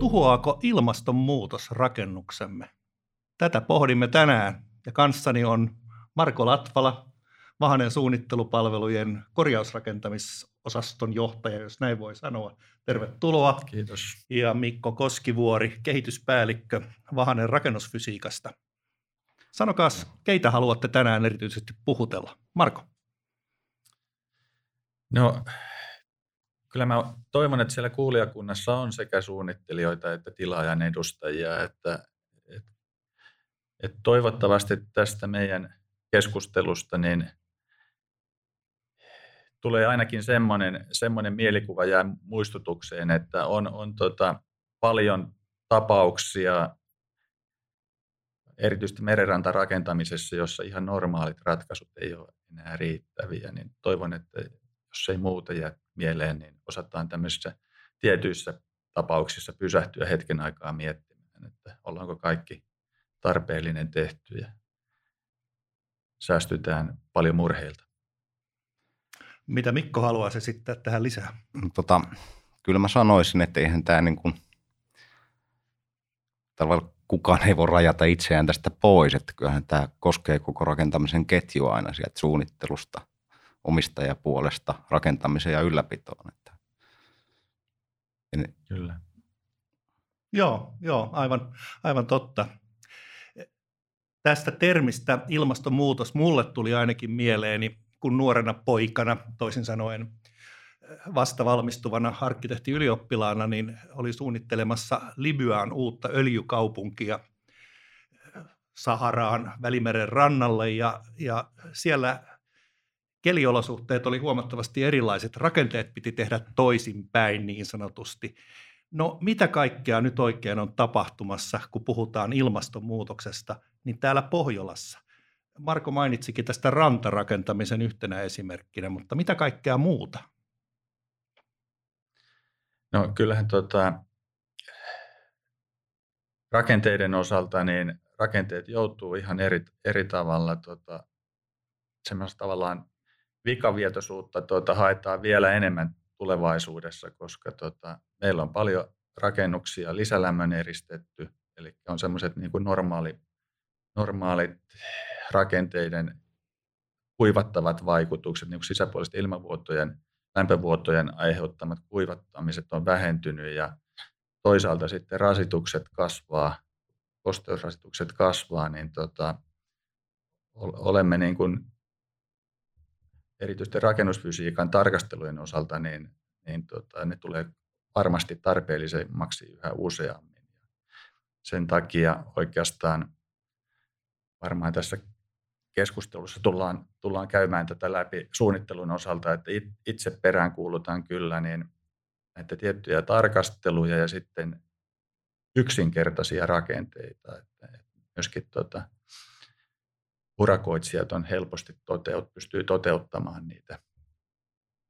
Tuhoaako ilmastonmuutos rakennuksemme? Tätä pohdimme tänään ja kanssani on Marko Latvala, Vahanen suunnittelupalvelujen korjausrakentamisosaston johtaja, jos näin voi sanoa. Tervetuloa. Kiitos. Ja Mikko Koskivuori, kehityspäällikkö Vahanen rakennusfysiikasta. Sanokaas, keitä haluatte tänään erityisesti puhutella? Marko. No, kyllä mä toivon, että siellä kuulijakunnassa on sekä suunnittelijoita että tilaajan edustajia, että, että, että toivottavasti tästä meidän keskustelusta niin tulee ainakin semmoinen, semmoinen mielikuva jää muistutukseen, että on, on tota paljon tapauksia, erityisesti merenrantarakentamisessa, jossa ihan normaalit ratkaisut ei ole enää riittäviä, niin toivon, että jos ei muuta jää mieleen, niin osataan tämmöisissä tietyissä tapauksissa pysähtyä hetken aikaa miettimään, että ollaanko kaikki tarpeellinen tehty ja säästytään paljon murheilta. Mitä Mikko haluaisi esittää tähän lisää? Tota, kyllä mä sanoisin, että eihän tämä niin kuin, tavallaan kukaan ei voi rajata itseään tästä pois, että kyllähän tämä koskee koko rakentamisen ketjua aina sieltä suunnittelusta, omistajapuolesta, rakentamiseen ja ylläpitoon. Että. Kyllä. Joo, joo aivan, aivan totta. Tästä termistä ilmastonmuutos mulle tuli ainakin mieleeni kun nuorena poikana, toisin sanoen vasta valmistuvana arkkitehtiylioppilaana, niin oli suunnittelemassa Libyaan uutta öljykaupunkia Saharaan Välimeren rannalle ja, ja siellä keliolosuhteet oli huomattavasti erilaiset. Rakenteet piti tehdä toisinpäin niin sanotusti. No mitä kaikkea nyt oikein on tapahtumassa, kun puhutaan ilmastonmuutoksesta, niin täällä Pohjolassa – Marko mainitsikin tästä rantarakentamisen yhtenä esimerkkinä, mutta mitä kaikkea muuta? No kyllähän tota, rakenteiden osalta niin rakenteet joutuu ihan eri, eri tavalla tota, semmoista tavallaan vikavietoisuutta tota, haetaan vielä enemmän tulevaisuudessa, koska tota, meillä on paljon rakennuksia lisälämmön eristetty, eli on semmoiset niin kuin normaali, normaalit rakenteiden kuivattavat vaikutukset, niin kuin ilmavuotojen, lämpövuotojen aiheuttamat kuivattamiset on vähentynyt ja toisaalta sitten rasitukset kasvaa, kosteusrasitukset kasvaa, niin tota, olemme niin kuin erityisesti rakennusfysiikan tarkastelujen osalta, niin, niin tota, ne tulee varmasti tarpeellisemmaksi yhä useammin. Sen takia oikeastaan varmaan tässä keskustelussa tullaan, tullaan käymään tätä läpi suunnittelun osalta, että itse peräänkuulutan kyllä niin näitä tiettyjä tarkasteluja ja sitten yksinkertaisia rakenteita, että myöskin tuota, urakoitsijat on helposti toteut, pystyy toteuttamaan niitä,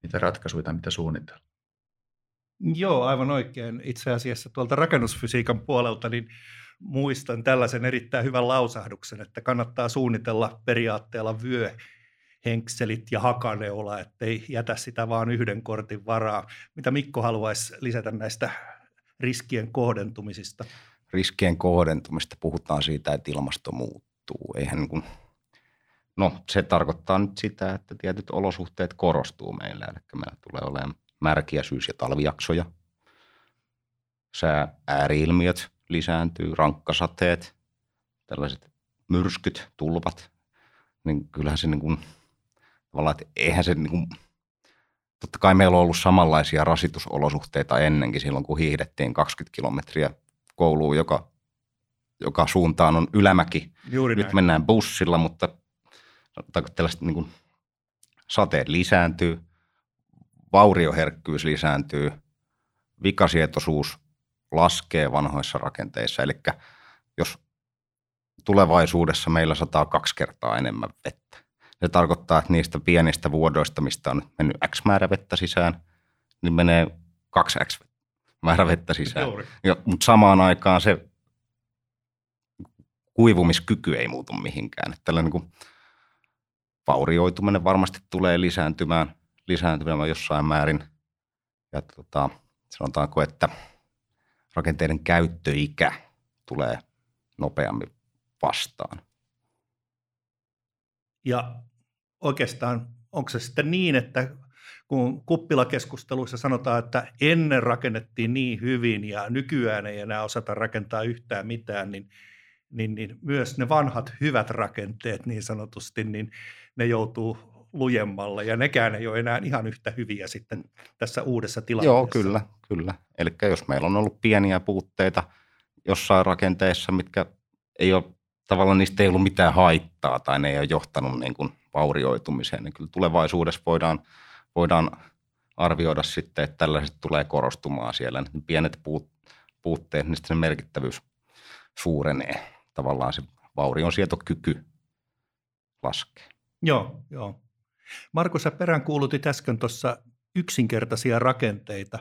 niitä ratkaisuja, mitä suunnitellaan. Joo, aivan oikein. Itse asiassa tuolta rakennusfysiikan puolelta, niin muistan tällaisen erittäin hyvän lausahduksen, että kannattaa suunnitella periaatteella vyö, henkselit ja hakaneula, ettei jätä sitä vaan yhden kortin varaa. Mitä Mikko haluaisi lisätä näistä riskien kohdentumisista? Riskien kohdentumista puhutaan siitä, että ilmasto muuttuu. Eihän niin kuin, no se tarkoittaa nyt sitä, että tietyt olosuhteet korostuu meillä. Eli meillä tulee olemaan märkiä syys- ja talvijaksoja, sää ääriilmiöt, lisääntyy, rankkasateet, tällaiset myrskyt, tulvat, niin kyllähän se niin kuin, tavallaan, että eihän se niin kuin, totta kai meillä on ollut samanlaisia rasitusolosuhteita ennenkin silloin, kun hiihdettiin 20 kilometriä kouluun, joka, joka suuntaan on ylämäki. Juuri Nyt näin. mennään bussilla, mutta sanotaanko tällaiset niin kuin, sateet lisääntyy, vaurioherkkyys lisääntyy, vikasietoisuus laskee vanhoissa rakenteissa. Eli jos tulevaisuudessa meillä sataa kaksi kertaa enemmän vettä, se tarkoittaa, että niistä pienistä vuodoista, mistä on mennyt X määrä vettä sisään, niin menee 2X määrä vettä sisään. Ja, mutta samaan aikaan se kuivumiskyky ei muutu mihinkään. Että tällainen niin vaurioituminen varmasti tulee lisääntymään, lisääntymään jossain määrin. Ja tota, sanotaanko, että – rakenteiden käyttöikä tulee nopeammin vastaan. Ja oikeastaan onko se sitten niin, että kun kuppilakeskusteluissa sanotaan, että ennen rakennettiin niin hyvin ja nykyään ei enää osata rakentaa yhtään mitään, niin, niin, niin myös ne vanhat hyvät rakenteet niin sanotusti, niin ne joutuu lujemmalle ja nekään ei ole enää ihan yhtä hyviä sitten tässä uudessa tilanteessa. Joo, kyllä, kyllä. Eli jos meillä on ollut pieniä puutteita jossain rakenteessa, mitkä ei ole tavallaan niistä ei ollut mitään haittaa tai ne ei ole johtanut niin kuin vaurioitumiseen, niin kyllä tulevaisuudessa voidaan, voidaan arvioida sitten, että tällaiset tulee korostumaan siellä. Ne pienet puut, puutteet, niin se merkittävyys suurenee. Tavallaan se vaurion sietokyky laskee. Joo, joo. Marko, sä peräänkuulutit äsken tuossa yksinkertaisia rakenteita.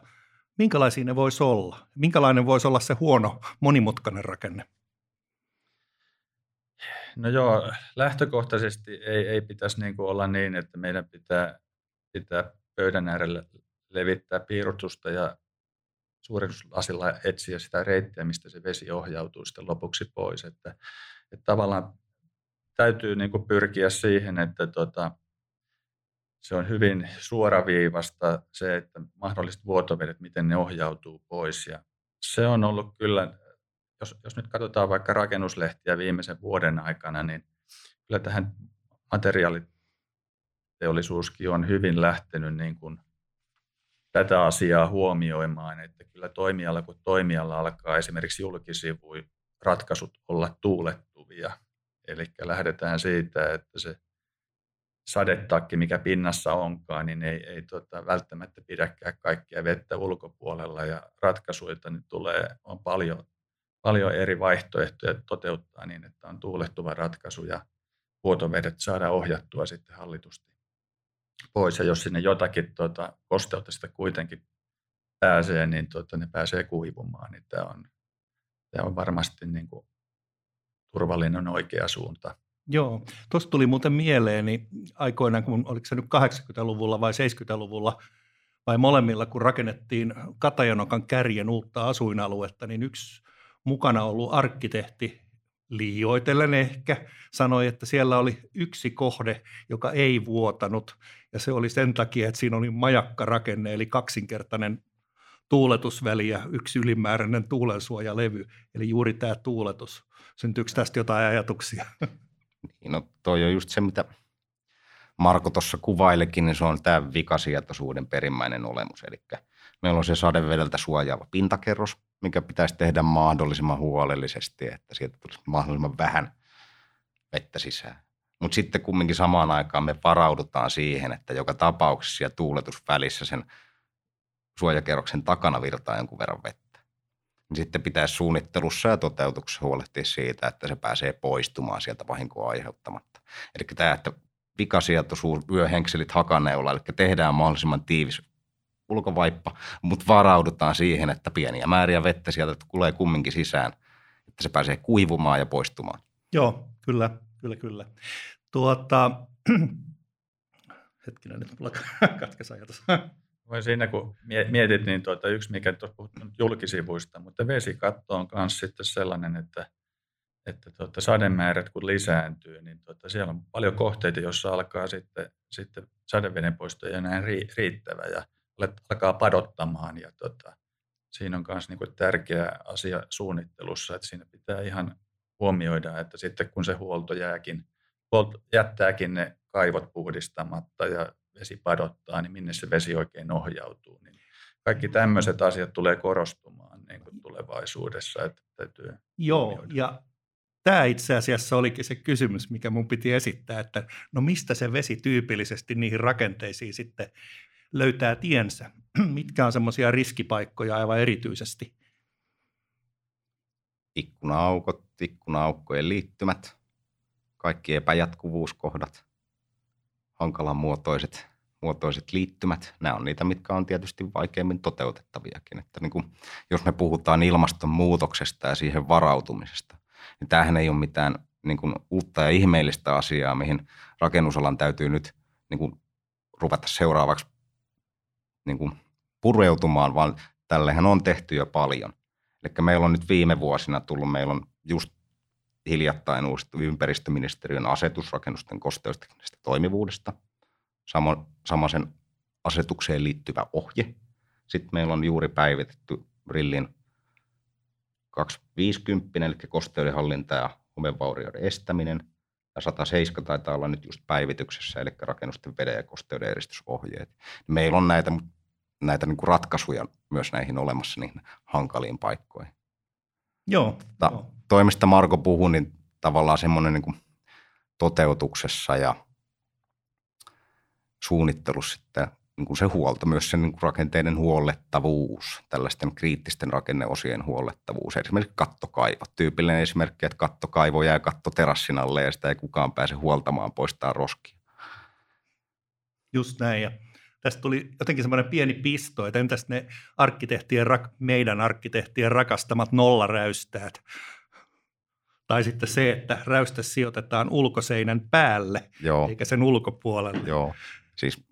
Minkälaisia ne voisi olla? Minkälainen voisi olla se huono, monimutkainen rakenne? No joo, lähtökohtaisesti ei, ei pitäisi niin kuin olla niin, että meidän pitää, pitää pöydän äärellä levittää piirustusta ja suurennuslasilla etsiä sitä reittiä, mistä se vesi ohjautuu sitten lopuksi pois. Että, että tavallaan täytyy niin kuin pyrkiä siihen, että tota, se on hyvin suoraviivasta se, että mahdolliset vuotovedet, miten ne ohjautuu pois. Ja se on ollut kyllä, jos, jos nyt katsotaan vaikka rakennuslehtiä viimeisen vuoden aikana, niin kyllä tähän materiaaliteollisuuskin on hyvin lähtenyt niin kuin tätä asiaa huomioimaan, että kyllä toimiala kun toimiala alkaa esimerkiksi julkisivuin ratkaisut olla tuulettuvia. Eli lähdetään siitä, että se sadetakki, mikä pinnassa onkaan, niin ei, ei tota, välttämättä pidäkään kaikkia vettä ulkopuolella ja ratkaisuita niin tulee, on paljon, paljon eri vaihtoehtoja toteuttaa niin, että on tuulettuva ratkaisu ja vuotovedet saadaan ohjattua sitten hallitusti pois. Ja jos sinne jotakin tota, kosteutta sitten kuitenkin pääsee, niin tota, ne pääsee kuivumaan, niin tämä on, tämä on varmasti niin kuin turvallinen oikea suunta. Joo, tuosta tuli muuten mieleeni aikoinaan, kun oliko se nyt 80-luvulla vai 70-luvulla vai molemmilla, kun rakennettiin Katajanokan kärjen uutta asuinaluetta, niin yksi mukana ollut arkkitehti, liioitellen ehkä, sanoi, että siellä oli yksi kohde, joka ei vuotanut, ja se oli sen takia, että siinä oli majakkarakenne, eli kaksinkertainen tuuletusväli ja yksi ylimääräinen tuulensuojalevy, eli juuri tämä tuuletus. Syntyykö tästä jotain ajatuksia? Niin, no toi on just se, mitä Marko tuossa kuvailekin, niin se on tämä vikasietoisuuden perimmäinen olemus. Eli meillä on se sadevedeltä suojaava pintakerros, mikä pitäisi tehdä mahdollisimman huolellisesti, että sieltä tulisi mahdollisimman vähän vettä sisään. Mutta sitten kumminkin samaan aikaan me varaudutaan siihen, että joka tapauksessa ja tuuletusvälissä sen suojakerroksen takana virtaa jonkun verran vettä niin sitten pitäisi suunnittelussa ja toteutuksessa huolehtia siitä, että se pääsee poistumaan sieltä vahinkoa aiheuttamatta. Eli tämä, että vikasietoisuus, yöhenkselit hakaneula, eli tehdään mahdollisimman tiivis ulkovaippa, mutta varaudutaan siihen, että pieniä määriä vettä sieltä tulee kumminkin sisään, että se pääsee kuivumaan ja poistumaan. Joo, kyllä, kyllä, kyllä. Tuota, hetkinen, nyt mulla katkesi ajatus. Voi siinä kun mietit, niin tuota, yksi mikä tuossa puhuttu julkisivuista, mutta vesikatto on myös sitten sellainen, että, että tuota, sademäärät kun lisääntyy, niin tuota, siellä on paljon kohteita, joissa alkaa sitten, sitten sadeveden poisto ei enää riittävä ja alkaa padottamaan. Ja tuota, siinä on myös niin tärkeä asia suunnittelussa, että siinä pitää ihan huomioida, että sitten kun se huolto jääkin, huolto jättääkin ne kaivot puhdistamatta ja vesi padottaa, niin minne se vesi oikein ohjautuu. Niin kaikki tämmöiset asiat tulee korostumaan niin kuin tulevaisuudessa. Että täytyy Joo, huomioida. ja tämä itse asiassa olikin se kysymys, mikä mun piti esittää, että no mistä se vesi tyypillisesti niihin rakenteisiin sitten löytää tiensä? Mitkä on semmoisia riskipaikkoja aivan erityisesti? Ikkuna-aukot, ikkuna-aukkojen liittymät, kaikki epäjatkuvuuskohdat, hankalan muotoiset muotoiset liittymät, nämä on niitä, mitkä on tietysti vaikeimmin toteutettaviakin. Että niin kuin, jos me puhutaan ilmastonmuutoksesta ja siihen varautumisesta, niin tämähän ei ole mitään niin kuin, uutta ja ihmeellistä asiaa, mihin rakennusalan täytyy nyt niin kuin, ruveta seuraavaksi niin kuin, pureutumaan, vaan tällehän on tehty jo paljon. Eli meillä on nyt viime vuosina tullut, meillä on just hiljattain uusittu ympäristöministeriön asetus rakennusten kosteusteknisestä toimivuudesta, sama, sama sen asetukseen liittyvä ohje. Sitten meillä on juuri päivitetty Rillin 250, eli kosteudenhallinta ja homevaurioiden estäminen. Ja 107 taitaa olla nyt just päivityksessä, eli rakennusten veden ja kosteuden eristysohjeet. Meillä on näitä, näitä niin kuin ratkaisuja myös näihin olemassa niihin hankaliin paikkoihin. Joo. Ta- joo. Toimista Marko puhui, niin tavallaan semmoinen niin toteutuksessa ja suunnittelussa sitten niin kuin se huolto, myös sen niin kuin rakenteiden huollettavuus, tällaisten kriittisten rakenneosien huollettavuus. Esimerkiksi kattokaivo. Tyypillinen esimerkki, että kattokaivo jää kattoterassin alle ja sitä ei kukaan pääse huoltamaan poistaa roskia. Just näin. Ja tästä tuli jotenkin semmoinen pieni pisto, että entäs ne arkkitehtien, meidän arkkitehtien rakastamat nollaräystäät. Tai sitten se, että räystä sijoitetaan ulkoseinän päälle, Joo. eikä sen ulkopuolelle. Joo, siis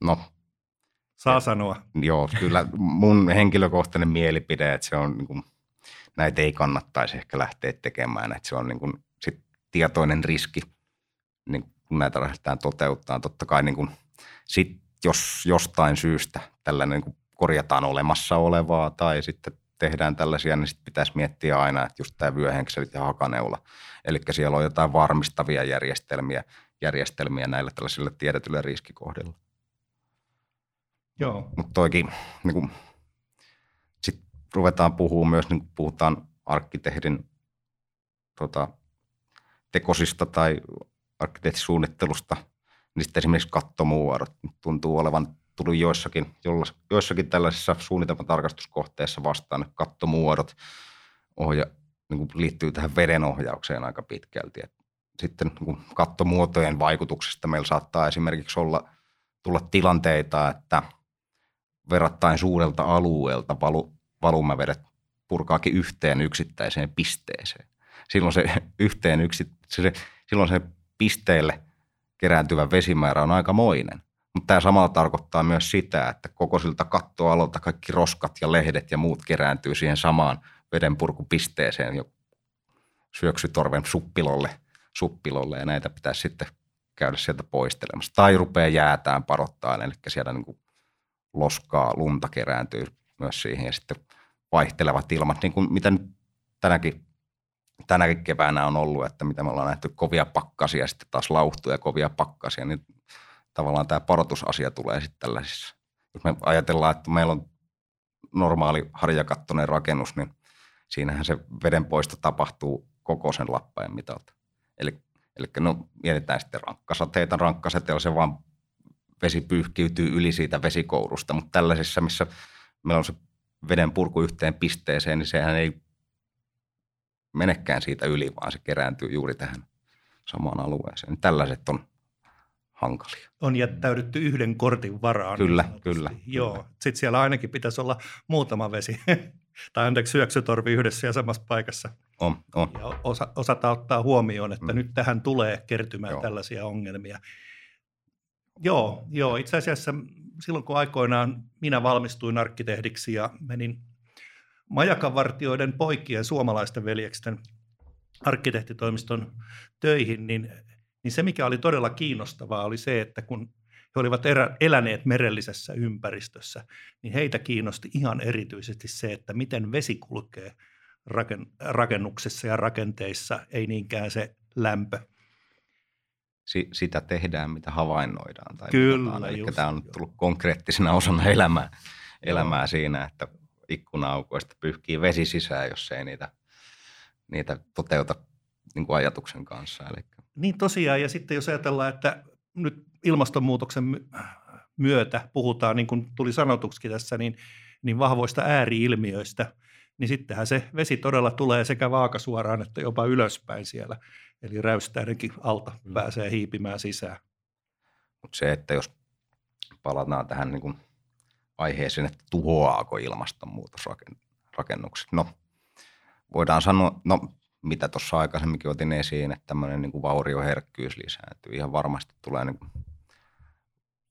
no. Saa sanoa. Joo, kyllä mun henkilökohtainen mielipide, että se on niin kuin, näitä ei kannattaisi ehkä lähteä tekemään, että se on niin kuin, sit tietoinen riski, niin kun näitä lähdetään toteuttaa. Totta kai niin kuin, sit, jos jostain syystä tällainen niin kuin korjataan olemassa olevaa tai sitten tehdään tällaisia, niin sitten pitäisi miettiä aina, että just tämä vyöhenkselit ja hakaneula. Eli siellä on jotain varmistavia järjestelmiä, järjestelmiä näillä tällaisilla tiedetyillä riskikohdilla. Joo. Mutta toikin, niin kun, sit ruvetaan puhumaan myös, niin puhutaan arkkitehdin tota, tekosista tai arkkitehtisuunnittelusta, niin sitten esimerkiksi kattomuodot tuntuu olevan tullut joissakin, joissakin tällaisissa suunnitelmatarkastuskohteissa vastaan kattomuodot ohja, niin kuin liittyy tähän vedenohjaukseen aika pitkälti. Et sitten niin kuin kattomuotojen vaikutuksesta meillä saattaa esimerkiksi olla tulla tilanteita, että verrattain suurelta alueelta valu, valumavedet purkaakin yhteen yksittäiseen pisteeseen. Silloin se yhteen yksi, se, silloin se pisteelle kerääntyvä vesimäärä on aika moinen. Mutta tämä samalla tarkoittaa myös sitä, että koko siltä kattoalolta kaikki roskat ja lehdet ja muut kerääntyy siihen samaan vedenpurkupisteeseen jo syöksytorven suppilolle, suppilolle ja näitä pitäisi sitten käydä sieltä poistelemassa. Tai rupeaa jäätään parottaa, eli siellä niin loskaa, lunta kerääntyy myös siihen ja sitten vaihtelevat ilmat, niin kuin mitä nyt tänäkin, tänäkin keväänä on ollut, että mitä me ollaan nähty kovia pakkasia, sitten taas lauhtuja kovia pakkasia, niin tavallaan tämä parotusasia tulee sitten tällaisissa. Jos me ajatellaan, että meillä on normaali harjakattoinen rakennus, niin siinähän se vedenpoisto tapahtuu koko sen lappajan mitalta. Eli, eli no, mietitään sitten rankkasateita. Rankkasateella se vaan vesi pyyhkiytyy yli siitä vesikourusta, mutta tällaisissa, missä meillä on se veden purku yhteen pisteeseen, niin sehän ei menekään siitä yli, vaan se kerääntyy juuri tähän samaan alueeseen. Tällaiset on hankalia. On jättäydytty yhden kortin varaan. Kyllä, kyllä. Joo, sitten siellä ainakin pitäisi olla muutama vesi, tai anteeksi syöksytorvi yhdessä ja samassa paikassa. On, on. Ja osa, osata ottaa huomioon, että mm. nyt tähän tulee kertymään Joo. tällaisia ongelmia. Joo, joo, itse asiassa silloin kun aikoinaan minä valmistuin arkkitehdiksi ja menin majakavartioiden poikien suomalaisten veljeksten arkkitehtitoimiston töihin, niin, niin se mikä oli todella kiinnostavaa oli se, että kun he olivat erä, eläneet merellisessä ympäristössä, niin heitä kiinnosti ihan erityisesti se, että miten vesi kulkee rakennuksessa ja rakenteissa, ei niinkään se lämpö si, sitä tehdään, mitä havainnoidaan. Tai Kyllä, Eli just, tämä on tullut konkreettisena osana elämää, elämää siinä, että ikkuna-aukoista pyyhkii vesi sisään, jos ei niitä, niitä toteuta niin kuin ajatuksen kanssa. Eli... Niin tosiaan, ja sitten jos ajatellaan, että nyt ilmastonmuutoksen myötä puhutaan, niin kuin tuli sanotuksi tässä, niin, niin vahvoista ääriilmiöistä, niin sittenhän se vesi todella tulee sekä vaakasuoraan että jopa ylöspäin siellä Eli räystäädenkin alta mm. pääsee hiipimään sisään. Mutta se, että jos palataan tähän niin kuin aiheeseen, että tuhoaako ilmastonmuutos rakennukset. No, voidaan sanoa, no mitä tuossa aikaisemminkin otin esiin, että tämmöinen niin kuin vaurioherkkyys lisääntyy. Ihan varmasti tulee niin kuin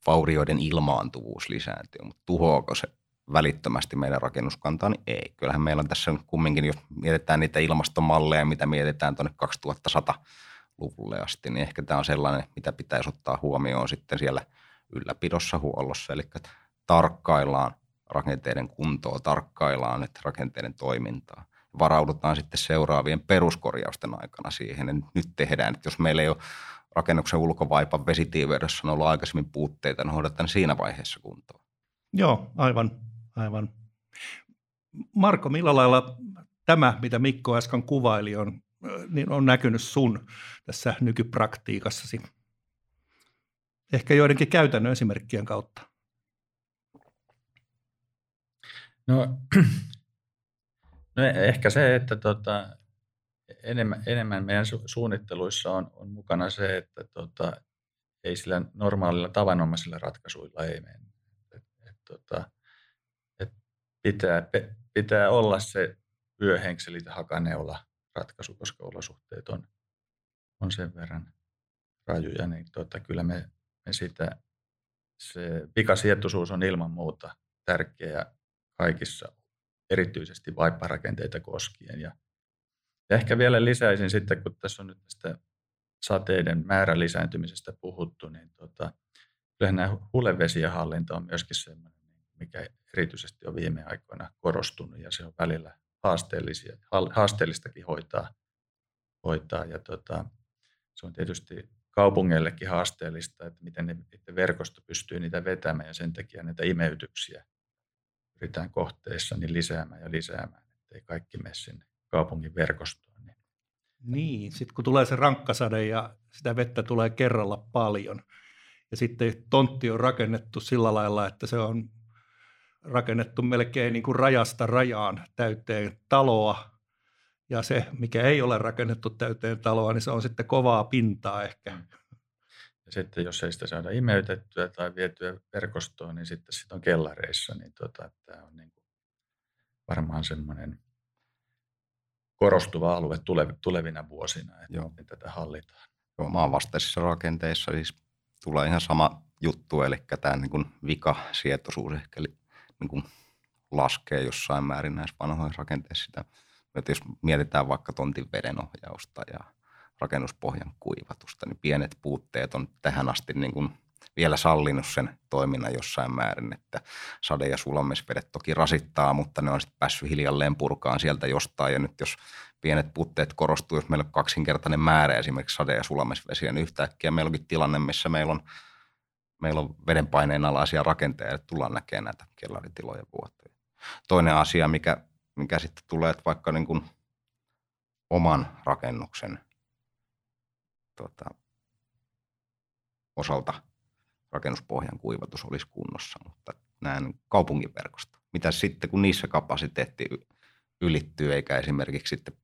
vaurioiden ilmaantuvuus lisääntyy, mutta tuhoako se välittömästi meidän rakennuskantaa, niin ei. Kyllähän meillä on tässä kumminkin, jos mietitään niitä ilmastomalleja, mitä mietitään tuonne 2100-luvulle asti, niin ehkä tämä on sellainen, mitä pitäisi ottaa huomioon sitten siellä ylläpidossa huollossa. Eli tarkkaillaan rakenteiden kuntoa, tarkkaillaan että rakenteiden toimintaa. Varaudutaan sitten seuraavien peruskorjausten aikana siihen. että nyt tehdään, että jos meillä ei ole rakennuksen ulkovaipan vesitiiveydessä on ollut aikaisemmin puutteita, niin hoidetaan siinä vaiheessa kuntoon. Joo, aivan, aivan. Marko, millä lailla tämä, mitä Mikko äsken kuvaili, on, niin on näkynyt sun tässä nykypraktiikassasi? Ehkä joidenkin käytännön esimerkkien kautta. No, no ehkä se, että tota, enemmän, enemmän meidän su- suunnitteluissa on, on mukana se, että tota, ei sillä normaalilla tavanomaisilla ratkaisuilla ei mene. Et, et, tota, et pitää, pe, pitää olla se vyöhenkseli ja hakaneula ratkaisu, koska olosuhteet on, on sen verran rajuja, niin tota, kyllä me, me sitä, se pikasiettuisuus on ilman muuta tärkeä kaikissa, erityisesti vaipparakenteita koskien. Ja ja ehkä vielä lisäisin sitten, kun tässä on nyt tästä sateiden määrän lisääntymisestä puhuttu, niin tota, kyllähän nämä hulevesien hallinta on myöskin sellainen, mikä erityisesti on viime aikoina korostunut ja se on välillä haasteellisia, haasteellistakin hoitaa. hoitaa. Ja tota, se on tietysti kaupungeillekin haasteellista, että miten ne, verkosto pystyy niitä vetämään ja sen takia näitä imeytyksiä pyritään kohteissa niin lisäämään ja lisäämään, ettei kaikki mene sinne kaupungin verkostoon. Niin, niin sitten kun tulee se rankkasade ja sitä vettä tulee kerralla paljon, ja sitten tontti on rakennettu sillä lailla, että se on rakennettu melkein niin kuin rajasta rajaan täyteen taloa, ja se, mikä ei ole rakennettu täyteen taloa, niin se on sitten kovaa pintaa ehkä. Ja sitten jos ei sitä saada imeytettyä tai vietyä verkostoon, niin sitten sit on kellareissa, niin tota, tämä on niin kuin varmaan semmoinen korostuva alue tulevina vuosina, että Joo. tätä hallitaan. Joo, maanvastaisissa rakenteissa siis tulee ihan sama juttu, eli tämä niin kuin vikasietoisuus ehkä niin kuin laskee jossain määrin näissä vanhoissa rakenteissa sitä. Että jos mietitään vaikka tontin vedenohjausta ja rakennuspohjan kuivatusta, niin pienet puutteet on tähän asti niin kuin vielä sallinut sen toiminnan jossain määrin, että sade- ja sulamesvedet toki rasittaa, mutta ne on sitten päässyt hiljalleen purkaan sieltä jostain. Ja nyt jos pienet putteet korostuu, jos meillä on kaksinkertainen määrä esimerkiksi sade- ja sulamesvesiä, niin yhtäkkiä meillä onkin tilanne, missä meillä on, meillä on vedenpaineen alaisia rakenteita, että tullaan näkemään näitä kellaritiloja vuoteen. Toinen asia, mikä, mikä sitten tulee, että vaikka niin kuin oman rakennuksen tota, osalta rakennuspohjan kuivatus olisi kunnossa, mutta näen kaupungin verkosto. Mitä sitten, kun niissä kapasiteetti ylittyy, eikä esimerkiksi sitten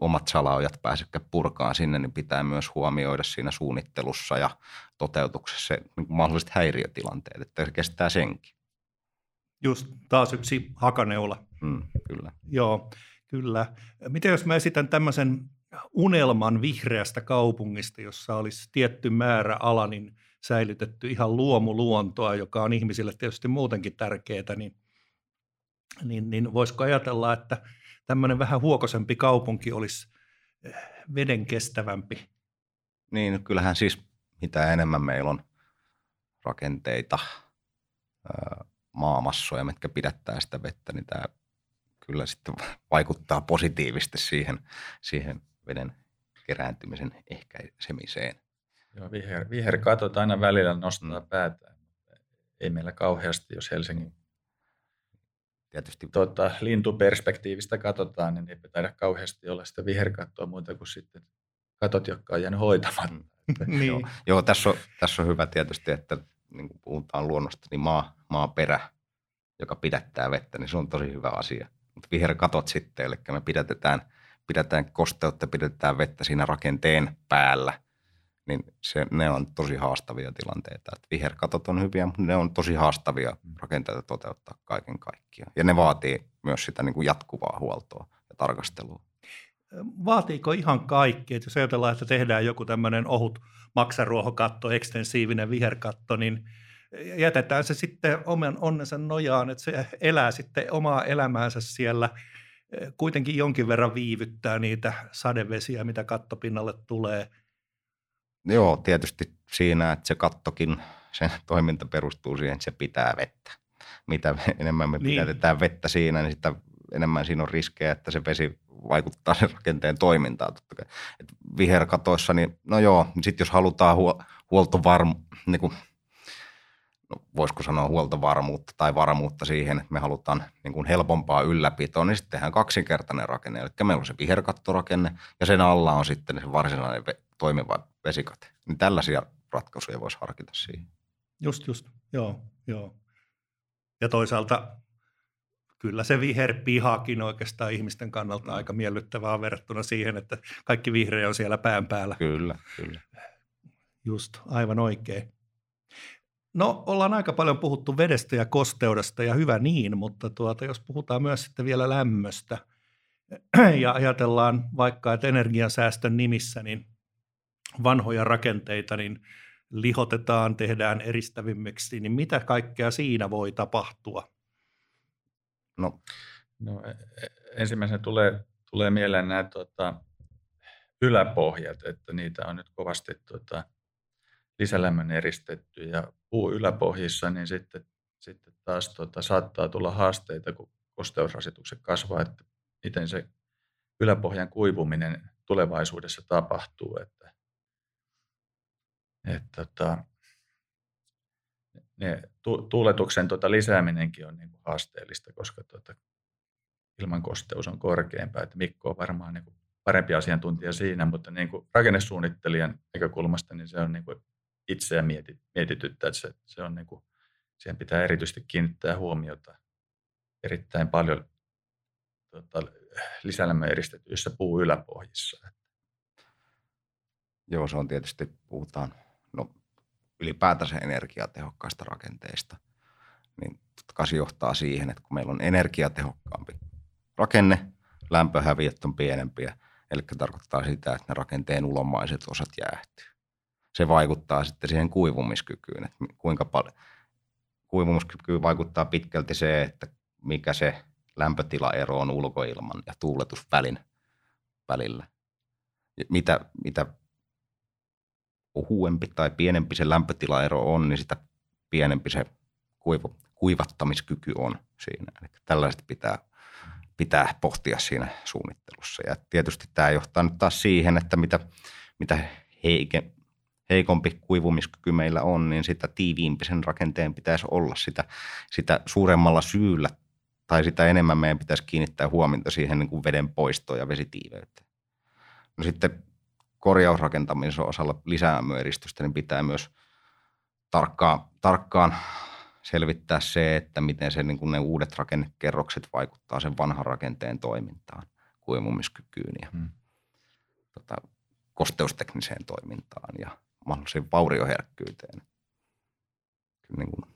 omat salaojat pääsekään purkaan sinne, niin pitää myös huomioida siinä suunnittelussa ja toteutuksessa niin mahdolliset häiriötilanteet, että se kestää senkin. Just taas yksi hakaneula. Mm, kyllä. Joo, kyllä. Miten jos mä esitän tämmöisen unelman vihreästä kaupungista, jossa olisi tietty määrä alanin säilytetty ihan luomuluontoa, joka on ihmisille tietysti muutenkin tärkeää, niin, niin, niin voisiko ajatella, että tämmöinen vähän huokosempi kaupunki olisi eh, veden kestävämpi? Niin, kyllähän siis mitä enemmän meillä on rakenteita, maamassoja, mitkä pidättää sitä vettä, niin tämä kyllä sitten vaikuttaa positiivisesti siihen, siihen veden kerääntymisen ehkäisemiseen. Joo, viher, viherkatot aina välillä nostaa mm. päätään. Ei meillä kauheasti, jos Helsingin tietysti tota, lintuperspektiivistä katsotaan, niin ei taida kauheasti olla sitä viherkattoa muuta kuin sitten katot, jotka on jäänyt hoitamatta. Mm. niin. joo, joo tässä, on, tässä on hyvä tietysti, että niin kuin puhutaan luonnosta, niin maa, maaperä, joka pidättää vettä, niin se on tosi hyvä asia. Mutta viherkatot sitten, eli me pidätetään, pidetään kosteutta, pidetään vettä siinä rakenteen päällä, niin se, ne on tosi haastavia tilanteita. Et viherkatot on hyviä, mutta ne on tosi haastavia rakenteita toteuttaa kaiken kaikkiaan. Ja ne vaatii myös sitä niin kuin jatkuvaa huoltoa ja tarkastelua. Vaatiiko ihan kaikki, että jos ajatellaan, että tehdään joku tämmöinen ohut maksaruohokatto, ekstensiivinen viherkatto, niin jätetään se sitten oman onnensa nojaan, että se elää sitten omaa elämäänsä siellä. Kuitenkin jonkin verran viivyttää niitä sadevesiä, mitä kattopinnalle tulee. Joo, tietysti siinä, että se kattokin, sen toiminta perustuu siihen, että se pitää vettä. Mitä enemmän me niin. pidätetään vettä siinä, niin sitä enemmän siinä on riskejä, että se vesi vaikuttaa sen rakenteen toimintaan. Totta kai. Et viherkatoissa, niin no joo, sitten jos halutaan huoltovarmu, niin kuin voisiko sanoa huoltovarmuutta tai varmuutta siihen, että me halutaan niin kuin helpompaa ylläpitoa, niin sitten tehdään kaksinkertainen rakenne. Eli meillä on se viherkattorakenne ja sen alla on sitten se varsinainen toimiva vesikate. Niin tällaisia ratkaisuja voisi harkita siihen. Just, just. Joo, joo. Ja toisaalta kyllä se viherpihakin oikeastaan ihmisten kannalta aika miellyttävää verrattuna siihen, että kaikki vihreä on siellä pään päällä. Kyllä, kyllä. Just, aivan oikein. No, ollaan aika paljon puhuttu vedestä ja kosteudesta ja hyvä niin, mutta tuota, jos puhutaan myös sitten vielä lämmöstä ja ajatellaan vaikka, että energiansäästön nimissä niin vanhoja rakenteita niin lihotetaan, tehdään eristävimmiksi, niin mitä kaikkea siinä voi tapahtua? No, no e, e, ensimmäisenä tulee, tulee mieleen nämä tuota, yläpohjat, että niitä on nyt kovasti tuota, lisälämmön eristetty ja puu yläpohjissa, niin sitten, sitten taas tuota, saattaa tulla haasteita, kun kosteusrasitukset kasvaa, että miten se yläpohjan kuivuminen tulevaisuudessa tapahtuu. Että, että, että ne, tuuletuksen tuota lisääminenkin on niin kuin haasteellista, koska tuota, ilmankosteus on korkeampaa. Että Mikko on varmaan niin kuin parempi asiantuntija siinä, mutta niin kuin rakennesuunnittelijan näkökulmasta niin se on niin kuin itseä mietit, mietityttä, että se, se on niin kuin, siihen pitää erityisesti kiinnittää huomiota erittäin paljon tuota, lisälämmön eristetyissä puu yläpohjissa. Joo, se on tietysti, puhutaan no, ylipäätänsä energiatehokkaista rakenteista, niin se johtaa siihen, että kun meillä on energiatehokkaampi rakenne, lämpöhäviöt on pienempiä, eli tarkoittaa sitä, että ne rakenteen ulomaiset osat jäähtyy. Se vaikuttaa sitten siihen kuivumiskykyyn, että kuinka paljon kuivumiskykyyn vaikuttaa pitkälti se, että mikä se lämpötilaero on ulkoilman ja tuuletusvälin välillä. Mitä, mitä ohuempi tai pienempi se lämpötilaero on, niin sitä pienempi se kuivu, kuivattamiskyky on siinä. Eli tällaiset pitää, pitää pohtia siinä suunnittelussa. Ja tietysti tämä johtaa nyt taas siihen, että mitä, mitä heike, heikompi kuivumiskyky meillä on, niin sitä tiiviimpi sen rakenteen pitäisi olla. Sitä, sitä suuremmalla syyllä tai sitä enemmän meidän pitäisi kiinnittää huomiota siihen niin kuin veden poistoon ja vesitiiveyteen. No sitten korjausrakentamisen osalla lisäämöeristystä, niin pitää myös tarkkaan, tarkkaan selvittää se, että miten se, niin kuin ne uudet rakennekerrokset vaikuttaa sen vanhan rakenteen toimintaan, kuivumiskykyyn ja hmm. tota, kosteustekniseen toimintaan ja mahdolliseen vaurioherkkyyteen. Kyllä niin kuin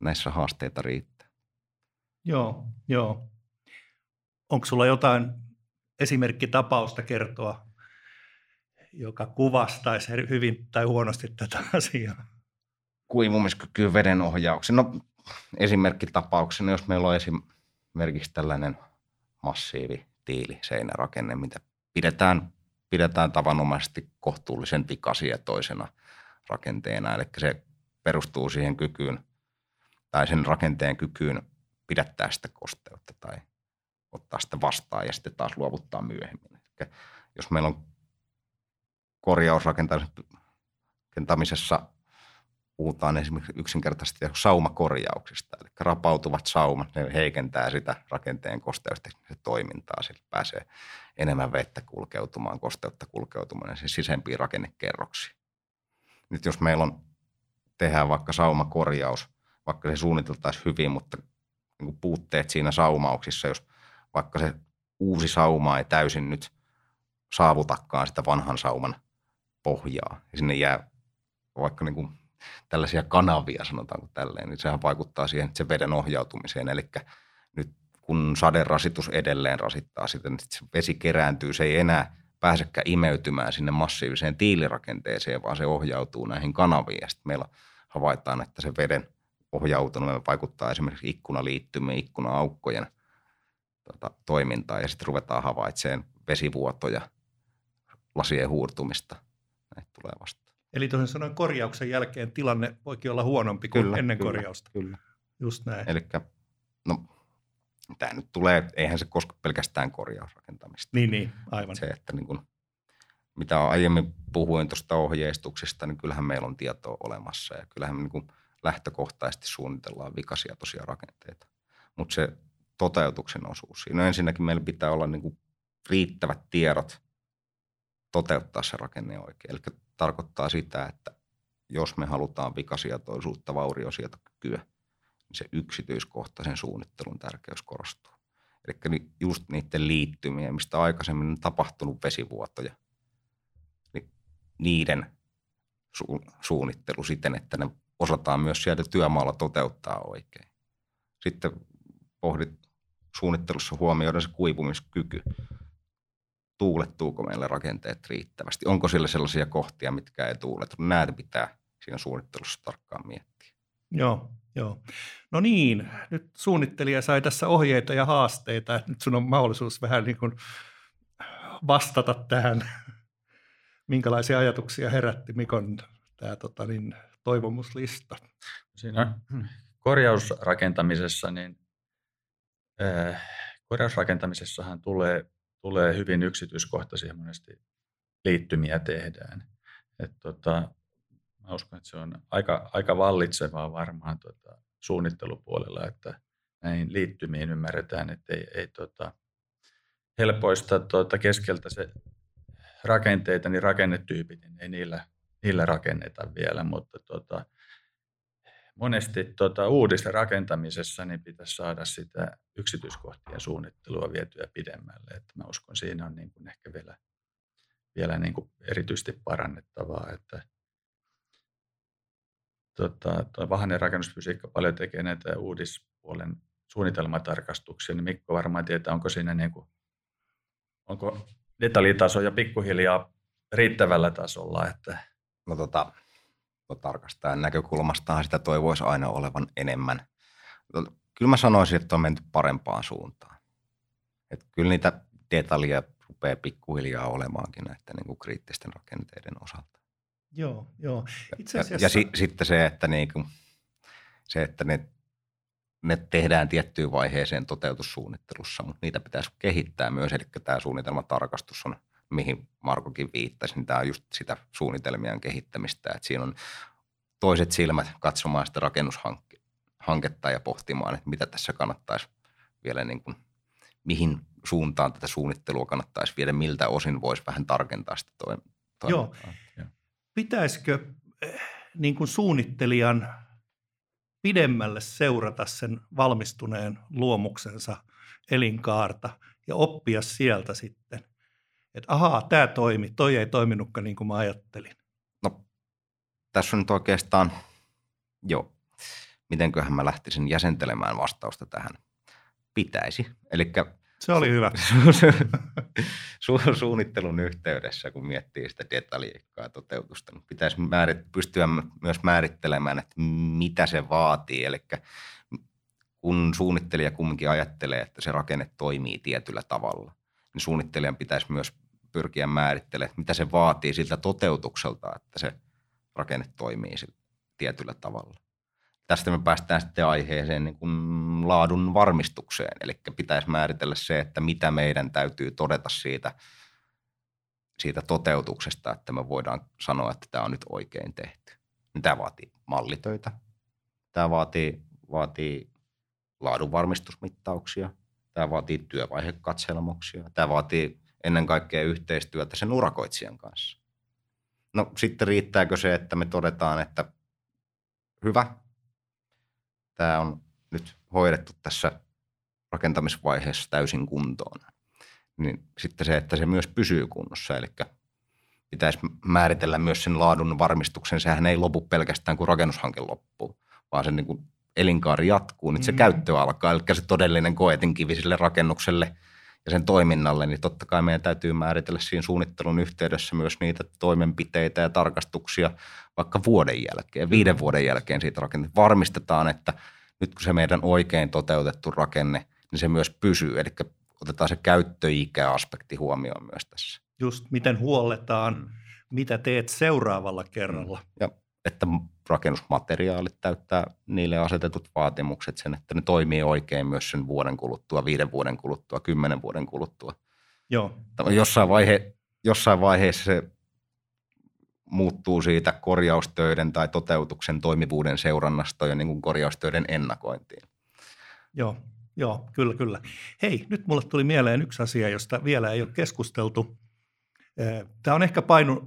näissä haasteita riittää. Joo, joo. Onko sulla jotain esimerkkitapausta kertoa joka kuvastaisi hyvin tai huonosti tätä asiaa? Kuivumiskyky veden ohjauksen. No esimerkkitapauksena, jos meillä on esimerkiksi tällainen massiivi tiili seinärakenne, mitä pidetään, pidetään tavanomaisesti kohtuullisen vikasietoisena rakenteena. Eli se perustuu siihen kykyyn tai sen rakenteen kykyyn pidättää sitä kosteutta tai ottaa sitä vastaan ja sitten taas luovuttaa myöhemmin. Eli jos meillä on korjausrakentamisessa puhutaan esimerkiksi yksinkertaisesti saumakorjauksista, eli rapautuvat saumat, ne heikentää sitä rakenteen kosteusteknistä toimintaa, sillä pääsee enemmän vettä kulkeutumaan, kosteutta kulkeutumaan siis sisempiin rakennekerroksiin. Nyt jos meillä on, tehdään vaikka saumakorjaus, vaikka se suunniteltaisiin hyvin, mutta niin puutteet siinä saumauksissa, jos vaikka se uusi sauma ei täysin nyt saavutakaan sitä vanhan sauman pohjaa. Ja sinne jää vaikka niin kuin tällaisia kanavia, sanotaanko tälleen, niin sehän vaikuttaa siihen se veden ohjautumiseen. Eli nyt kun saderasitus edelleen rasittaa sitä, niin se vesi kerääntyy, se ei enää pääsekään imeytymään sinne massiiviseen tiilirakenteeseen, vaan se ohjautuu näihin kanaviin. Ja sitten meillä havaitaan, että se veden ohjautunut ja vaikuttaa esimerkiksi ikkunaliittymien, ikkuna-aukkojen tota, toimintaan ja sitten ruvetaan havaitsemaan vesivuotoja, lasien huurtumista. Näitä tulee vastaan. Eli toisin sanoen korjauksen jälkeen tilanne voikin olla huonompi kuin Kyllä, ennen kyllä, korjausta. Kyllä. Just näin. Eli no, tämä nyt tulee, eihän se koske pelkästään korjausrakentamista. Niin, niin, aivan. Se, että niin kuin, mitä aiemmin puhuin tuosta ohjeistuksesta, niin kyllähän meillä on tietoa olemassa ja kyllähän me niin kuin lähtökohtaisesti suunnitellaan vikaisia tosiaan rakenteita. Mutta se toteutuksen osuus, siinä on ensinnäkin meillä pitää olla niin kuin riittävät tiedot toteuttaa se rakenne oikein. Eli tarkoittaa sitä, että jos me halutaan vikasietoisuutta, vauriosietokykyä, se yksityiskohtaisen suunnittelun tärkeys korostuu. Eli just niiden liittymiä, mistä aikaisemmin on tapahtunut vesivuotoja, niin niiden su- suunnittelu siten, että ne osataan myös sieltä työmaalla toteuttaa oikein. Sitten pohdit suunnittelussa huomioida se kuivumiskyky. Tuulettuuko meillä rakenteet riittävästi? Onko siellä sellaisia kohtia, mitkä ei tuuletu? Näitä pitää siinä suunnittelussa tarkkaan miettiä. Joo, joo. No niin, nyt suunnittelija sai tässä ohjeita ja haasteita. Nyt sun on mahdollisuus vähän niin kuin vastata tähän, minkälaisia ajatuksia herätti Mikon tämä tota, niin, toivomuslista. Siinä korjausrakentamisessa, niin äh, korjausrakentamisessahan tulee, tulee hyvin yksityiskohtaisia monesti liittymiä tehdään. Et tota, mä uskon, että se on aika, aika vallitsevaa varmaan tota, suunnittelupuolella, että näihin liittymiin ymmärretään, että ei, ei tota, helpoista tota, keskeltä se rakenteita, niin rakennetyypit, niin ei niillä, niillä rakenneta vielä, mutta tota, monesti tota, uudessa rakentamisessa niin pitäisi saada sitä yksityiskohtien suunnittelua vietyä pidemmälle. Että mä uskon, siinä on niin kuin ehkä vielä, vielä niin kuin erityisesti parannettavaa, että tota, tuo Vahanen rakennusfysiikka paljon tekee näitä uudispuolen suunnitelmatarkastuksia, niin Mikko varmaan tietää, onko siinä niin kuin, onko detaljitaso ja pikkuhiljaa riittävällä tasolla. Että... No tota, no tarkastajan näkökulmastahan sitä toivoisi aina olevan enemmän. Kyllä mä sanoisin, että on menty parempaan suuntaan. Että kyllä niitä detaljeja rupeaa pikkuhiljaa olemaankin näiden niin kuin kriittisten rakenteiden osalta. Joo, joo. Itse asiassa... Ja, ja si, sitten se, että, niin kuin, se, että ne, ne tehdään tiettyyn vaiheeseen toteutussuunnittelussa, mutta niitä pitäisi kehittää myös. Eli tämä suunnitelmatarkastus on, mihin Markokin viittasi, niin tämä on just sitä suunnitelmien kehittämistä. Että siinä on toiset silmät katsomaan sitä rakennushanketta ja pohtimaan, että mitä tässä kannattaisi vielä niin kuin, mihin suuntaan tätä suunnittelua kannattaisi viedä, miltä osin voisi vähän tarkentaa sitä toimintaa. Joo pitäisikö eh, niin kuin suunnittelijan pidemmälle seurata sen valmistuneen luomuksensa elinkaarta ja oppia sieltä sitten, että ahaa, tämä toimi, toi ei toiminutkaan niin kuin mä ajattelin. No, tässä on nyt oikeastaan, joo, mitenköhän mä lähtisin jäsentelemään vastausta tähän. Pitäisi. Eli se oli hyvä. Su- suunnittelun yhteydessä, kun miettii sitä detaljiikkaa toteutusta, niin pitäisi määrit- pystyä myös määrittelemään, että mitä se vaatii. Eli kun suunnittelija kumminkin ajattelee, että se rakenne toimii tietyllä tavalla, niin suunnittelijan pitäisi myös pyrkiä määrittelemään, että mitä se vaatii siltä toteutukselta, että se rakenne toimii tietyllä tavalla tästä me päästään sitten aiheeseen niin kuin laadun varmistukseen. Eli pitäisi määritellä se, että mitä meidän täytyy todeta siitä, siitä toteutuksesta, että me voidaan sanoa, että tämä on nyt oikein tehty. Tämä vaatii mallitöitä. Tämä vaatii, vaatii laadunvarmistusmittauksia. Tämä vaatii työvaihekatselmuksia. Tämä vaatii ennen kaikkea yhteistyötä sen urakoitsijan kanssa. No sitten riittääkö se, että me todetaan, että hyvä, tämä on nyt hoidettu tässä rakentamisvaiheessa täysin kuntoon. Niin sitten se, että se myös pysyy kunnossa, eli pitäisi määritellä myös sen laadun varmistuksen. Sehän ei lopu pelkästään, kun rakennushanke loppuu, vaan se niin kuin elinkaari jatkuu, niin se mm. käyttö alkaa. Eli se todellinen koetinkivi sille rakennukselle ja sen toiminnalle, niin totta kai meidän täytyy määritellä siinä suunnittelun yhteydessä myös niitä toimenpiteitä ja tarkastuksia vaikka vuoden jälkeen, viiden vuoden jälkeen siitä rakenteesta. Varmistetaan, että nyt kun se meidän oikein toteutettu rakenne, niin se myös pysyy, eli otetaan se käyttöikäaspekti huomioon myös tässä. Just miten huolletaan, mm. mitä teet seuraavalla kerralla. Mm. Ja että rakennusmateriaalit täyttää niille asetetut vaatimukset sen, että ne toimii oikein myös sen vuoden kuluttua, viiden vuoden kuluttua, kymmenen vuoden kuluttua. Joo. Jossain, vaihe, jossain vaiheessa se muuttuu siitä korjaustöiden tai toteutuksen toimivuuden seurannasta jo niin kuin korjaustöiden ennakointiin. Joo, joo, kyllä, kyllä. Hei, nyt mulle tuli mieleen yksi asia, josta vielä ei ole keskusteltu. Tämä on ehkä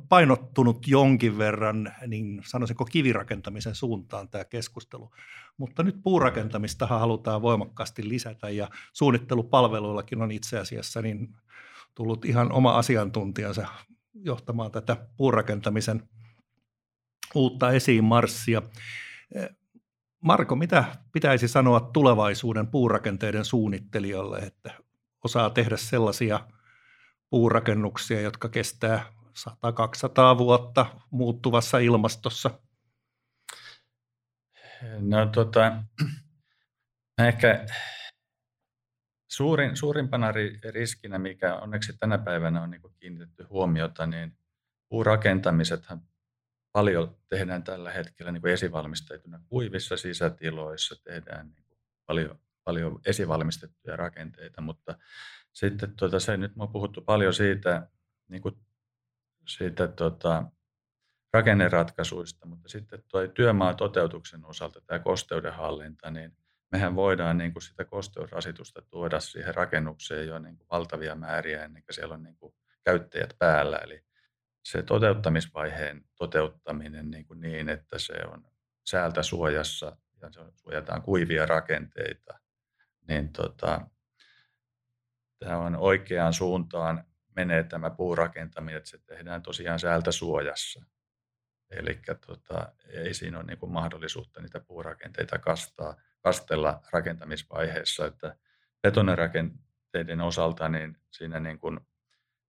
painottunut jonkin verran, niin sanoisinko kivirakentamisen suuntaan tämä keskustelu, mutta nyt puurakentamista halutaan voimakkaasti lisätä ja suunnittelupalveluillakin on itse asiassa niin tullut ihan oma asiantuntijansa johtamaan tätä puurakentamisen uutta esiin marssia. Marko, mitä pitäisi sanoa tulevaisuuden puurakenteiden suunnittelijoille, että osaa tehdä sellaisia – puurakennuksia, jotka kestää 100-200 vuotta muuttuvassa ilmastossa? No tota, ehkä suurin, suurimpana riskinä, mikä onneksi tänä päivänä on niin kiinnitetty huomiota, niin puurakentamisethan paljon tehdään tällä hetkellä niin esivalmisteituna kuivissa sisätiloissa, tehdään niin paljon, paljon esivalmistettuja rakenteita, mutta sitten tuota, se nyt on puhuttu paljon siitä, niin kuin, siitä tuota, rakenneratkaisuista, mutta sitten tuo työmaa toteutuksen osalta tämä kosteudenhallinta, niin mehän voidaan niin kuin sitä kosteusrasitusta tuoda siihen rakennukseen jo niin kuin valtavia määriä ennen kuin siellä on niin kuin käyttäjät päällä. Eli se toteuttamisvaiheen toteuttaminen niin, kuin niin että se on säältä suojassa ja suojataan kuivia rakenteita, niin tota, tämä on oikeaan suuntaan menee tämä puurakentaminen, että se tehdään tosiaan säältä suojassa. Eli tota, ei siinä ole niin kuin mahdollisuutta niitä puurakenteita kastaa, kastella rakentamisvaiheessa, että betonirakenteiden osalta niin siinä niin kuin,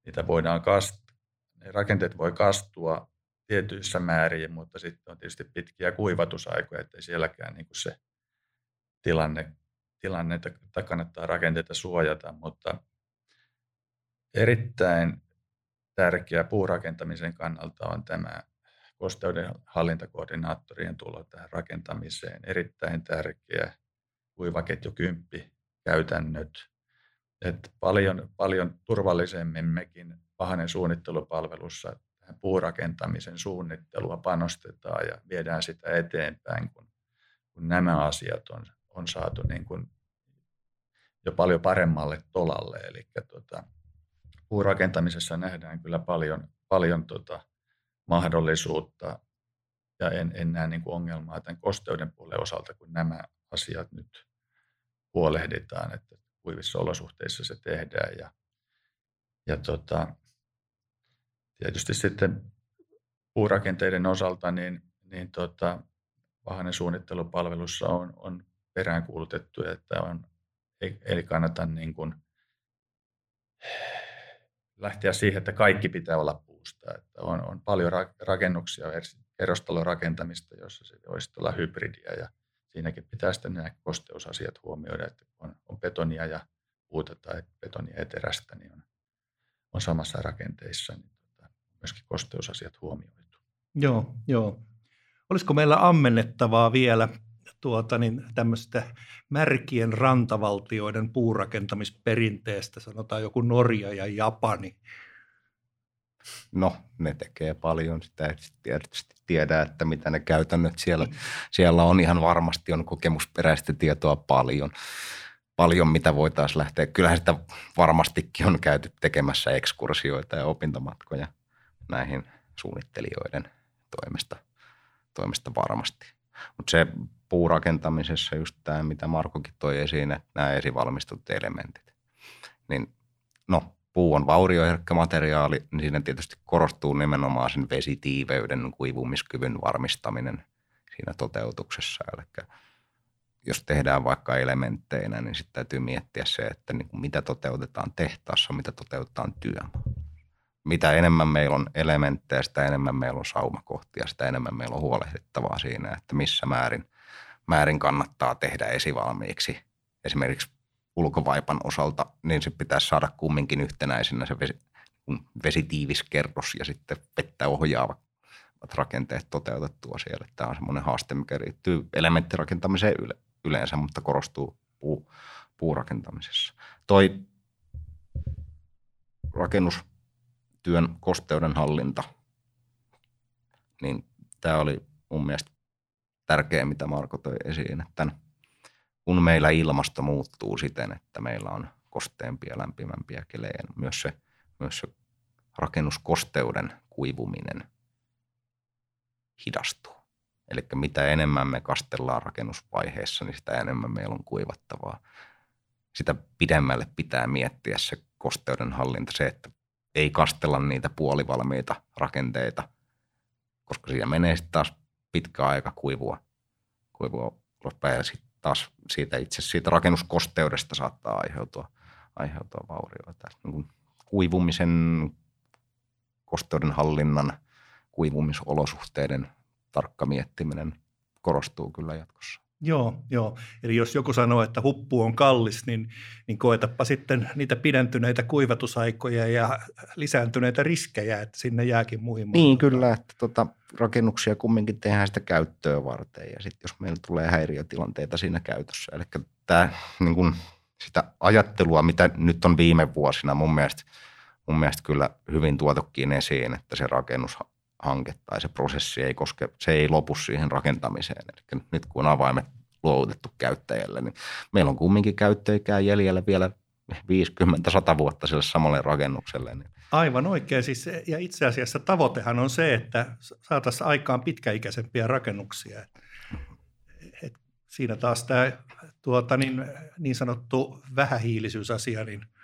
niitä voidaan kastaa, ne rakenteet voi kastua tietyissä määrin, mutta sitten on tietysti pitkiä kuivatusaikoja, ettei sielläkään niin kuin se tilanne tilanne, että kannattaa rakenteita suojata, mutta erittäin tärkeä puurakentamisen kannalta on tämä kosteuden hallintakoordinaattorien tulo tähän rakentamiseen. Erittäin tärkeä kuivaketju kymppi käytännöt. Et paljon, paljon turvallisemmin mekin pahanen suunnittelupalvelussa tähän puurakentamisen suunnittelua panostetaan ja viedään sitä eteenpäin, kun, kun nämä asiat on on saatu niin kuin jo paljon paremmalle tolalle. Eli tota, puurakentamisessa nähdään kyllä paljon, paljon tota mahdollisuutta ja en, en näe niin kuin ongelmaa tämän kosteuden puolen osalta, kun nämä asiat nyt huolehditaan, että kuivissa olosuhteissa se tehdään. Ja, ja tota, tietysti sitten puurakenteiden osalta, niin, niin tota, Vahanen suunnittelupalvelussa on, on peräänkuulutettu, että on, ei kannata niin kuin lähteä siihen, että kaikki pitää olla puusta. Että on, on paljon rakennuksia, kerrostalon rakentamista, jossa se voisi olla hybridiä ja siinäkin pitää sitten nämä kosteusasiat huomioida, että kun on, on betonia ja puuta tai betonia ja terästä, niin on, on samassa rakenteissa, niin tota, myöskin kosteusasiat huomioitu. Joo, joo. Olisiko meillä ammennettavaa vielä tuota, niin tämmöistä märkien rantavaltioiden puurakentamisperinteestä, sanotaan joku Norja ja Japani. No, ne tekee paljon, sitä ei tietysti tiedä, että mitä ne käytännöt siellä, siellä on. Ihan varmasti on kokemusperäistä tietoa paljon, paljon mitä voitaisiin lähteä. Kyllähän sitä varmastikin on käyty tekemässä ekskursioita ja opintomatkoja näihin suunnittelijoiden toimesta, toimesta varmasti. Mutta se puurakentamisessa just tämä, mitä Markokin toi esiin, että nämä esivalmistut elementit. Niin no, puu on vaurioherkkä materiaali, niin siinä tietysti korostuu nimenomaan sen vesitiiveyden kuivumiskyvyn varmistaminen siinä toteutuksessa. Eli jos tehdään vaikka elementteinä, niin sitten täytyy miettiä se, että niin kuin mitä toteutetaan tehtaassa, mitä toteutetaan työmaalla. Mitä enemmän meillä on elementtejä, sitä enemmän meillä on saumakohtia, sitä enemmän meillä on huolehdittavaa siinä, että missä määrin, määrin kannattaa tehdä esivalmiiksi. Esimerkiksi ulkovaipan osalta, niin se pitäisi saada kumminkin yhtenäisenä se vesi, vesitiivis kerros ja sitten vettä ohjaava rakenteet toteutettua siellä. Tämä on semmoinen haaste, mikä liittyy elementtirakentamiseen yle, yleensä, mutta korostuu puu, puurakentamisessa. Toi rakennustyön kosteuden hallinta, niin tämä oli mun mielestä tärkeä, mitä Marko toi esiin, että kun meillä ilmasto muuttuu siten, että meillä on kosteempia, lämpimämpiä kelejä, niin myös se, myös se rakennuskosteuden kuivuminen hidastuu. Eli mitä enemmän me kastellaan rakennusvaiheessa, niin sitä enemmän meillä on kuivattavaa. Sitä pidemmälle pitää miettiä se kosteuden hallinta, se, että ei kastella niitä puolivalmiita rakenteita, koska siinä menee sitten taas pitkä aika kuivua, kuivua ulospäin ja sitten taas siitä itse siitä rakennuskosteudesta saattaa aiheutua, aiheutua vaurioita. Niin kuivumisen, kosteuden hallinnan, kuivumisolosuhteiden tarkka miettiminen korostuu kyllä jatkossa. Joo, joo. Eli jos joku sanoo, että huppu on kallis, niin, niin koetapa sitten niitä pidentyneitä kuivatusaikoja ja lisääntyneitä riskejä, että sinne jääkin muihin. Niin, kyllä, että tota, rakennuksia kumminkin tehdään sitä käyttöä varten ja sitten jos meillä tulee häiriötilanteita siinä käytössä. Eli tämä niin kun, sitä ajattelua, mitä nyt on viime vuosina mun mielestä, mun mielestä kyllä hyvin tuotukin esiin, että se rakennus hanke tai se prosessi ei koske, se ei lopu siihen rakentamiseen. Eli nyt kun on avaimet luovutettu käyttäjälle, niin meillä on kumminkin käyttöikää jäljellä vielä 50-100 vuotta sille samalle rakennukselle. Niin. Aivan oikein. Siis, ja itse asiassa tavoitehan on se, että saataisiin aikaan pitkäikäisempiä rakennuksia. Et siinä taas tämä tuota, niin, niin sanottu vähähiilisyysasia, niin –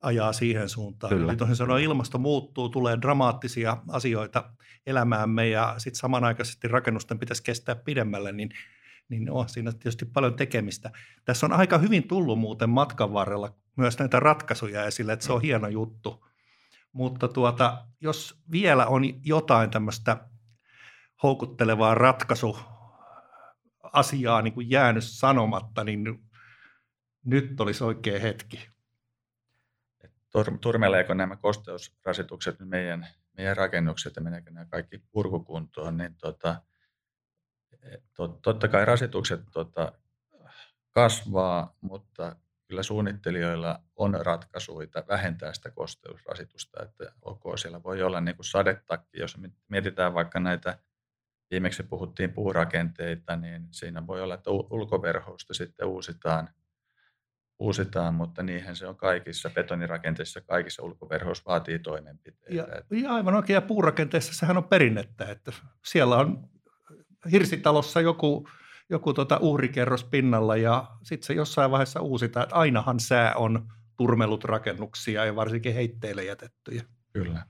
ajaa siihen suuntaan. Kyllä. Eli toisin sanoen ilmasto muuttuu, tulee dramaattisia asioita elämäämme ja sitten samanaikaisesti rakennusten pitäisi kestää pidemmälle, niin, niin on siinä tietysti paljon tekemistä. Tässä on aika hyvin tullut muuten matkan varrella myös näitä ratkaisuja esille, että se on hieno juttu. Mutta tuota, jos vielä on jotain tämmöistä houkuttelevaa ratkaisu asiaa niin kuin jäänyt sanomatta, niin nyt olisi oikea hetki turmeleeko nämä kosteusrasitukset nyt meidän, meidän rakennukset ja meneekö nämä kaikki purkukuntoon, niin tota, tot, totta kai rasitukset tota, kasvaa, mutta kyllä suunnittelijoilla on ratkaisuja vähentää sitä kosteusrasitusta, että ok, siellä voi olla niin kuin sadetakki, jos mietitään vaikka näitä, viimeksi puhuttiin puurakenteita, niin siinä voi olla, että ulkoverhoista sitten uusitaan uusitaan, mutta niinhän se on kaikissa betonirakenteissa, kaikissa ulkoverhoissa vaatii toimenpiteitä. Ja, ja aivan oikein, ja puurakenteessa sehän on perinnettä, että siellä on hirsitalossa joku, joku tota uhrikerros pinnalla ja sitten se jossain vaiheessa uusitaan, että ainahan sää on turmelut rakennuksia ja varsinkin heitteille jätettyjä. Kyllä.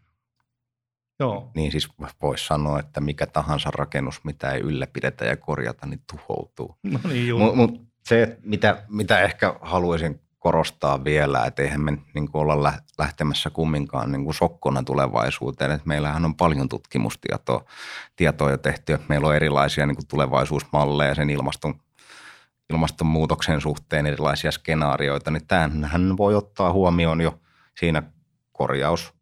Joo. Niin siis voisi sanoa, että mikä tahansa rakennus, mitä ei ylläpidetä ja korjata, niin tuhoutuu. No niin, Mutta mut se, mitä, mitä ehkä haluaisin korostaa vielä, että eihän me niin kuin olla lähtemässä kumminkaan niin kuin sokkona tulevaisuuteen. Että meillähän on paljon tutkimustietoa tietoa jo tehty. Meillä on erilaisia niin kuin tulevaisuusmalleja sen ilmaston, ilmastonmuutoksen suhteen, erilaisia skenaarioita. Niin tämähän voi ottaa huomioon jo siinä korjaus-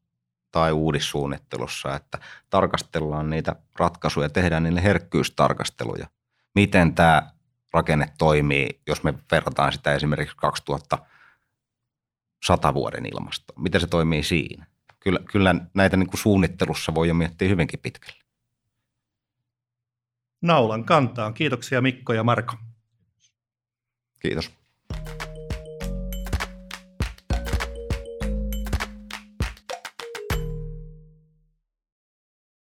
tai uudissuunnittelussa, että tarkastellaan niitä ratkaisuja, tehdään niille herkkyystarkasteluja. Miten tämä rakenne toimii, jos me verrataan sitä esimerkiksi 2100 vuoden ilmastoon. Miten se toimii siinä? Kyllä, kyllä näitä niin kuin suunnittelussa voi jo miettiä hyvinkin pitkälle. Naulan kantaan. Kiitoksia Mikko ja Marko. Kiitos.